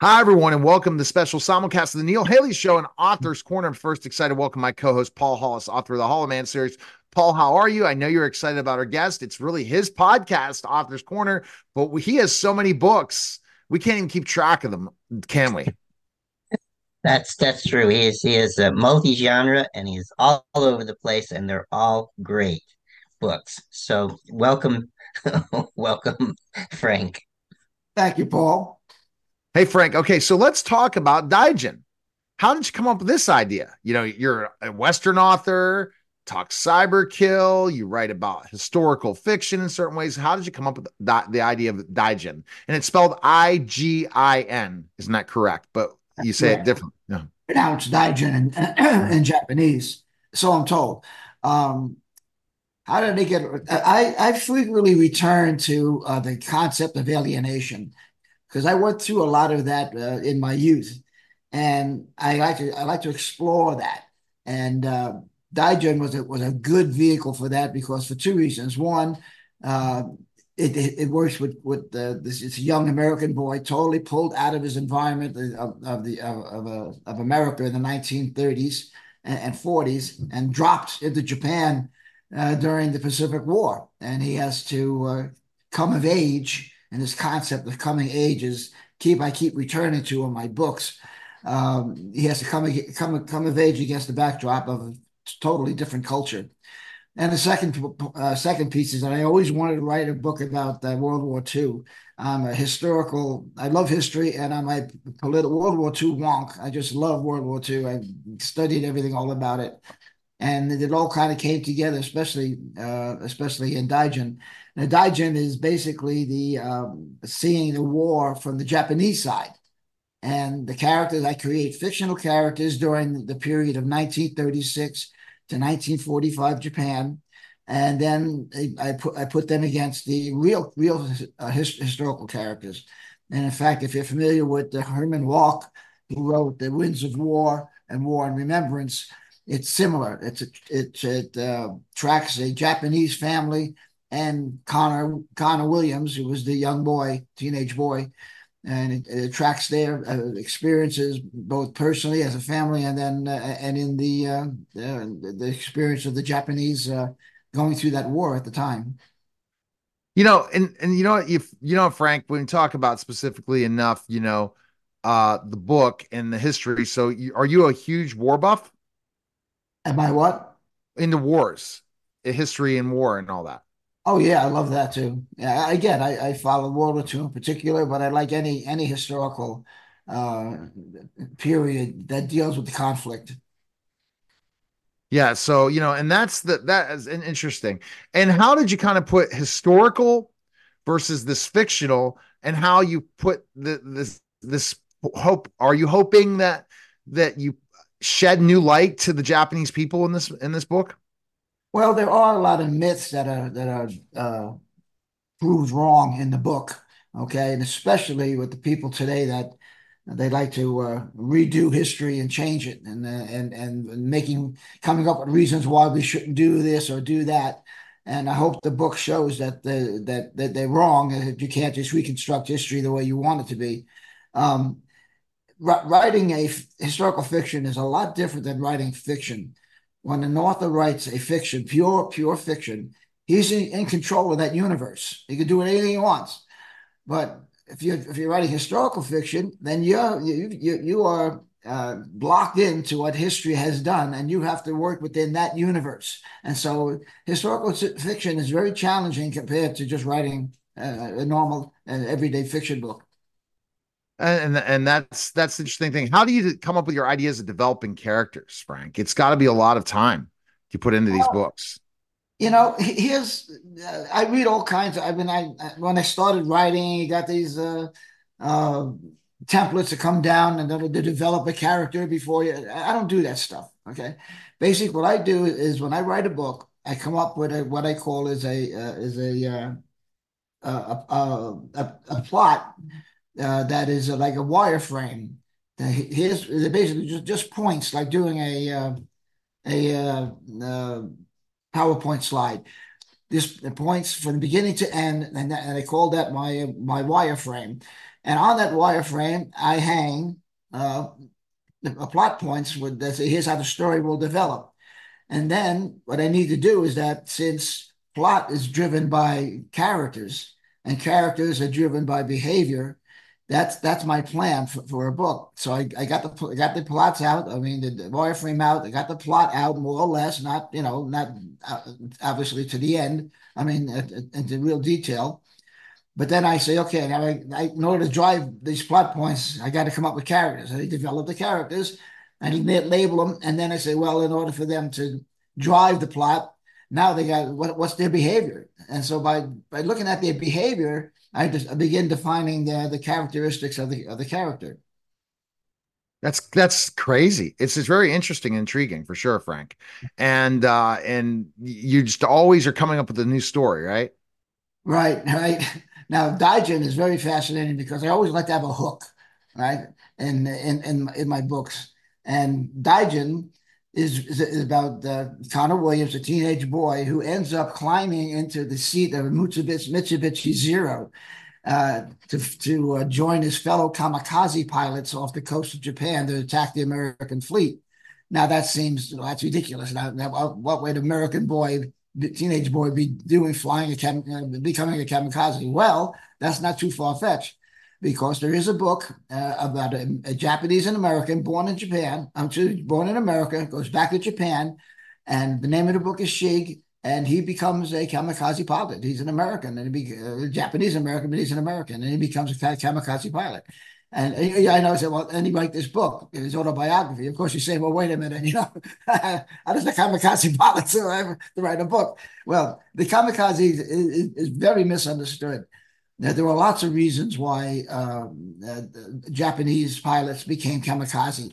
Hi, everyone, and welcome to the special simulcast of the Neil Haley Show and Author's Corner. I'm first excited to welcome my co host, Paul Hollis, author of the Hollow Man series. Paul, how are you? I know you're excited about our guest. It's really his podcast, Author's Corner, but he has so many books. We can't even keep track of them, can we? That's that's true. He is he is a multi-genre and he's all, all over the place, and they're all great books. So welcome, welcome, Frank. Thank you, Paul. Hey, Frank. Okay, so let's talk about IJIN. How did you come up with this idea? You know, you're a Western author, talk CyberKill, you write about historical fiction in certain ways. How did you come up with the, the idea of IJIN? And it's spelled I G I N, isn't that correct? But you say yeah. it different. Yeah. Pronounced IJIN in, in Japanese. So I'm told. Um, how did they get? I I frequently return to uh, the concept of alienation because I went through a lot of that uh, in my youth, and I like to I like to explore that. And uh, IJIN was a, was a good vehicle for that because for two reasons. One, uh, it, it, it, works with with the, this, this, young American boy totally pulled out of his environment of, of the of of, uh, of, America in the 1930s and, and 40s and dropped into Japan uh, during the Pacific War, and he has to uh, come of age. And this concept of coming ages keep I keep returning to in my books. Um, he has to come come come of age against the backdrop of a totally different culture. And the second uh, second piece is that I always wanted to write a book about uh, World War II. I'm a historical. I love history, and I'm a political World War II wonk. I just love World War II. I studied everything all about it and it all kind of came together, especially uh, especially in IJIN. Now, IJIN is basically the um, seeing the war from the Japanese side, and the characters I create fictional characters during the period of 1936 to 1945 Japan, and then I, put I put them against the real real uh, his, historical characters. And in fact, if you're familiar with the Herman Wouk, who wrote *The Winds of War* and *War and Remembrance*, it's similar. It's a, it it uh, tracks a Japanese family and Connor Connor Williams, who was the young boy, teenage boy, and it, it tracks their uh, experiences both personally as a family and then uh, and in the uh, the experience of the Japanese uh, going through that war at the time. You know, and and you know if you know Frank, when we talk about specifically enough, you know, uh the book and the history. So, you, are you a huge war buff? Am I what? Into wars, history and war and all that. Oh yeah, I love that too. Yeah, again, I, I follow World War II in particular, but I like any any historical uh, period that deals with the conflict. Yeah, so you know, and that's the that is interesting. And how did you kind of put historical versus this fictional, and how you put the, this this hope? Are you hoping that that you shed new light to the Japanese people in this in this book? Well, there are a lot of myths that are that are uh, proved wrong in the book. Okay, and especially with the people today that they like to uh, redo history and change it, and uh, and and making coming up with reasons why we shouldn't do this or do that. And I hope the book shows that the, that that they're wrong. That you can't just reconstruct history the way you want it to be. Um, writing a historical fiction is a lot different than writing fiction. When an author writes a fiction, pure, pure fiction, he's in, in control of that universe. He can do anything he wants. But if you're if you're writing historical fiction, then you're you you, you are uh, blocked into what history has done, and you have to work within that universe. And so, historical fiction is very challenging compared to just writing uh, a normal uh, everyday fiction book and and that's that's the interesting thing. How do you come up with your ideas of developing characters, Frank? It's got to be a lot of time you put into these well, books. You know, here's uh, I read all kinds. Of, I mean, I when I started writing, you got these uh, uh, templates to come down and to develop a character before you. I don't do that stuff. Okay, basically, what I do is when I write a book, I come up with a, what I call is a uh, is a, uh, a, a, a, a plot uh, that is uh, like a wireframe. Here's basically just, just points, like doing a uh, a uh, uh, PowerPoint slide. This points from beginning to end, and, that, and I call that my my wireframe. And on that wireframe, I hang uh, plot points with that here's how the story will develop. And then what I need to do is that since plot is driven by characters and characters are driven by behavior, that's that's my plan for, for a book. So I, I got the I got the plots out. I mean the, the wireframe out. I got the plot out more or less, not you know not uh, obviously to the end. I mean into real detail. But then I say, okay, now I, I, in order to drive these plot points, I got to come up with characters. I develop the characters and label them, and then I say, well, in order for them to drive the plot, now they got what, what's their behavior, and so by by looking at their behavior, I just I begin defining the the characteristics of the of the character. That's that's crazy. It's it's very interesting and intriguing for sure, Frank. And uh and you just always are coming up with a new story, right? Right, right. Now, IJIN is very fascinating because I always like to have a hook, right? In in in, in my books, and IJIN is, is about uh, Connor Williams, a teenage boy who ends up climbing into the seat of Mitsubishi, Mitsubishi Zero uh, to to uh, join his fellow kamikaze pilots off the coast of Japan to attack the American fleet. Now that seems know, that's ridiculous. Now, what would an American boy teenage boy be doing flying a uh, becoming a kamikaze? Well, that's not too far fetched because there is a book uh, about a, a, Japanese and American born in Japan. I'm um, born in America, goes back to Japan, and the name of the book is Shig, and he becomes a kamikaze pilot. He's an American, and he be, uh, Japanese American, but he's an American, and he becomes a kamikaze pilot. And uh, I know, I said, well, and he wrote this book, his autobiography. Of course, you say, well, wait a minute, you know, how does the kamikaze pilot to write a book? Well, the kamikaze is, is, is very misunderstood. Now, there were lots of reasons why um, uh, Japanese pilots became kamikaze.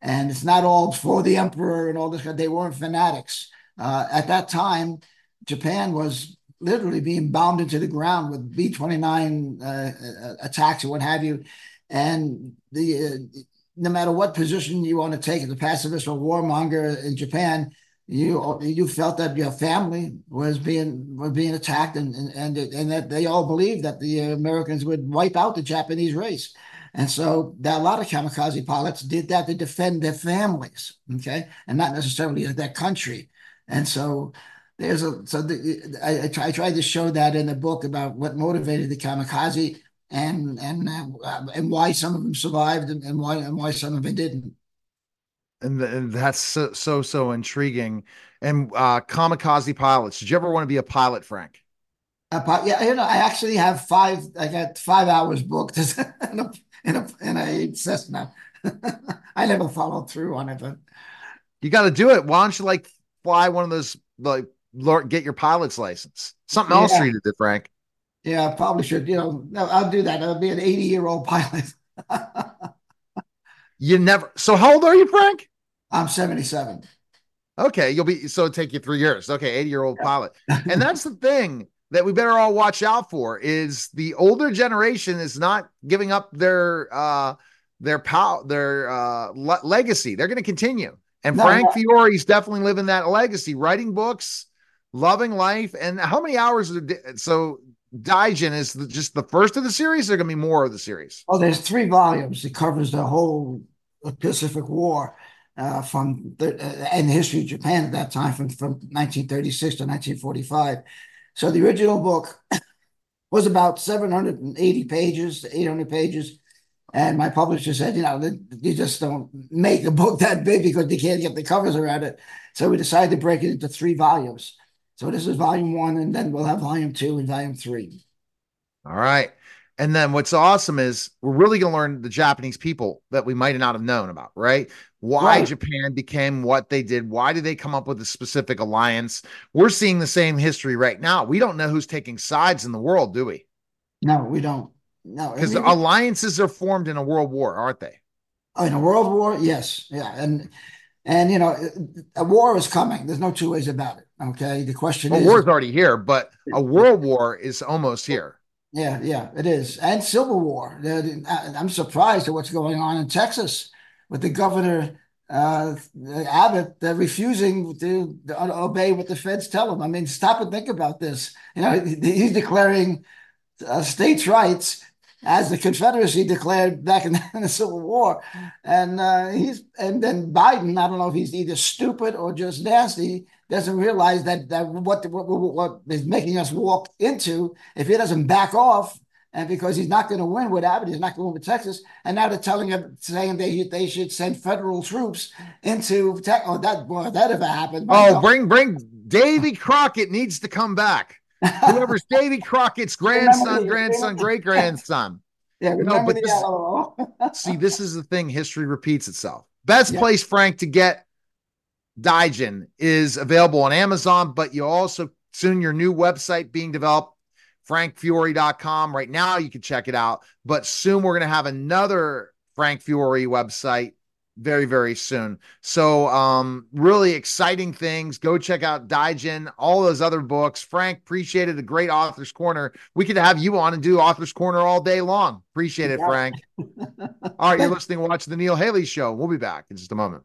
And it's not all for the emperor and all this. They weren't fanatics. Uh, at that time, Japan was literally being bombed into the ground with B 29 uh, uh, attacks and what have you and the uh, no matter what position you want to take as a pacifist or warmonger in Japan, you you felt that your family was being was being attacked, and and and that they all believed that the Americans would wipe out the Japanese race. And so that a lot of kamikaze pilots did that to defend their families, okay, and not necessarily their country. And so there's a so the, I, I, tried to show that in the book about what motivated the kamikaze and and uh, and why some of them survived and, and why and why some of them didn't. And, the, and that's so, so so intriguing. And uh, kamikaze pilots. Did you ever want to be a pilot, Frank? Uh, yeah, you know, I actually have five. I got five hours booked in a in a, in a Cessna. I never followed through on it, but you got to do it. Why don't you like fly one of those like get your pilot's license? Something else yeah. for you to do, Frank. Yeah, I probably should. You know, no, I'll do that. I'll be an 80 year old pilot. you never. So, how old are you, Frank? I'm 77. Okay, you'll be so it'll take you three years. Okay, 80 year old pilot. and that's the thing that we better all watch out for is the older generation is not giving up their uh their power their uh le- legacy. They're going to continue. And no, Frank no. Fiore's definitely living that legacy, writing books, loving life. And how many hours? So IJIN is the, just the first of the series. There are going to be more of the series. Oh, there's three volumes. It covers the whole Pacific War uh, from the uh, and the history of Japan at that time, from from 1936 to 1945. So the original book was about 780 pages to 800 pages. And my publisher said, you know, you just don't make a book that big because they can't get the covers around it. So we decided to break it into three volumes. So this is volume one, and then we'll have volume two and volume three. All right. And then what's awesome is we're really going to learn the Japanese people that we might not have known about, right? Why right. Japan became what they did. Why did they come up with a specific alliance? We're seeing the same history right now. We don't know who's taking sides in the world, do we? No, we don't. No, because I mean, alliances are formed in a world war, aren't they? Oh, in a world war, yes, yeah, and and you know, a war is coming. There's no two ways about it. Okay. The question well, is war's already here, but a world war is almost here. Yeah, yeah, it is. And civil war. I'm surprised at what's going on in Texas with the governor uh, Abbott uh, refusing to, to, obey what the feds tell him. I mean, stop and think about this. You know, he's declaring uh, states' rights as the Confederacy declared back in, the Civil War. And uh, he's and then Biden, I don't know if he's either stupid or just nasty, doesn't realize that that what what, what is making us walk into if he doesn't back off. And because he's not going to win with Abbott, he's not going to win with Texas. And now they're telling him, saying they they should send federal troops into Texas. Oh, that boy, that ever happened. Oh, bring bring Davy Crockett needs to come back. Whoever's Davy Crockett's grandson, grandson, great grandson. Yeah, no, but this, see, this is the thing. History repeats itself. Best yeah. place, Frank, to get IJIN is available on Amazon, but you also soon your new website being developed, frankfiore.com. Right now, you can check it out, but soon we're going to have another Frank Fiore website very very soon. So um really exciting things. Go check out IJIN all those other books. Frank appreciated the great authors corner. We could have you on and do authors corner all day long. Appreciate it frank. All right you're listening watch the neil haley show. We'll be back in just a moment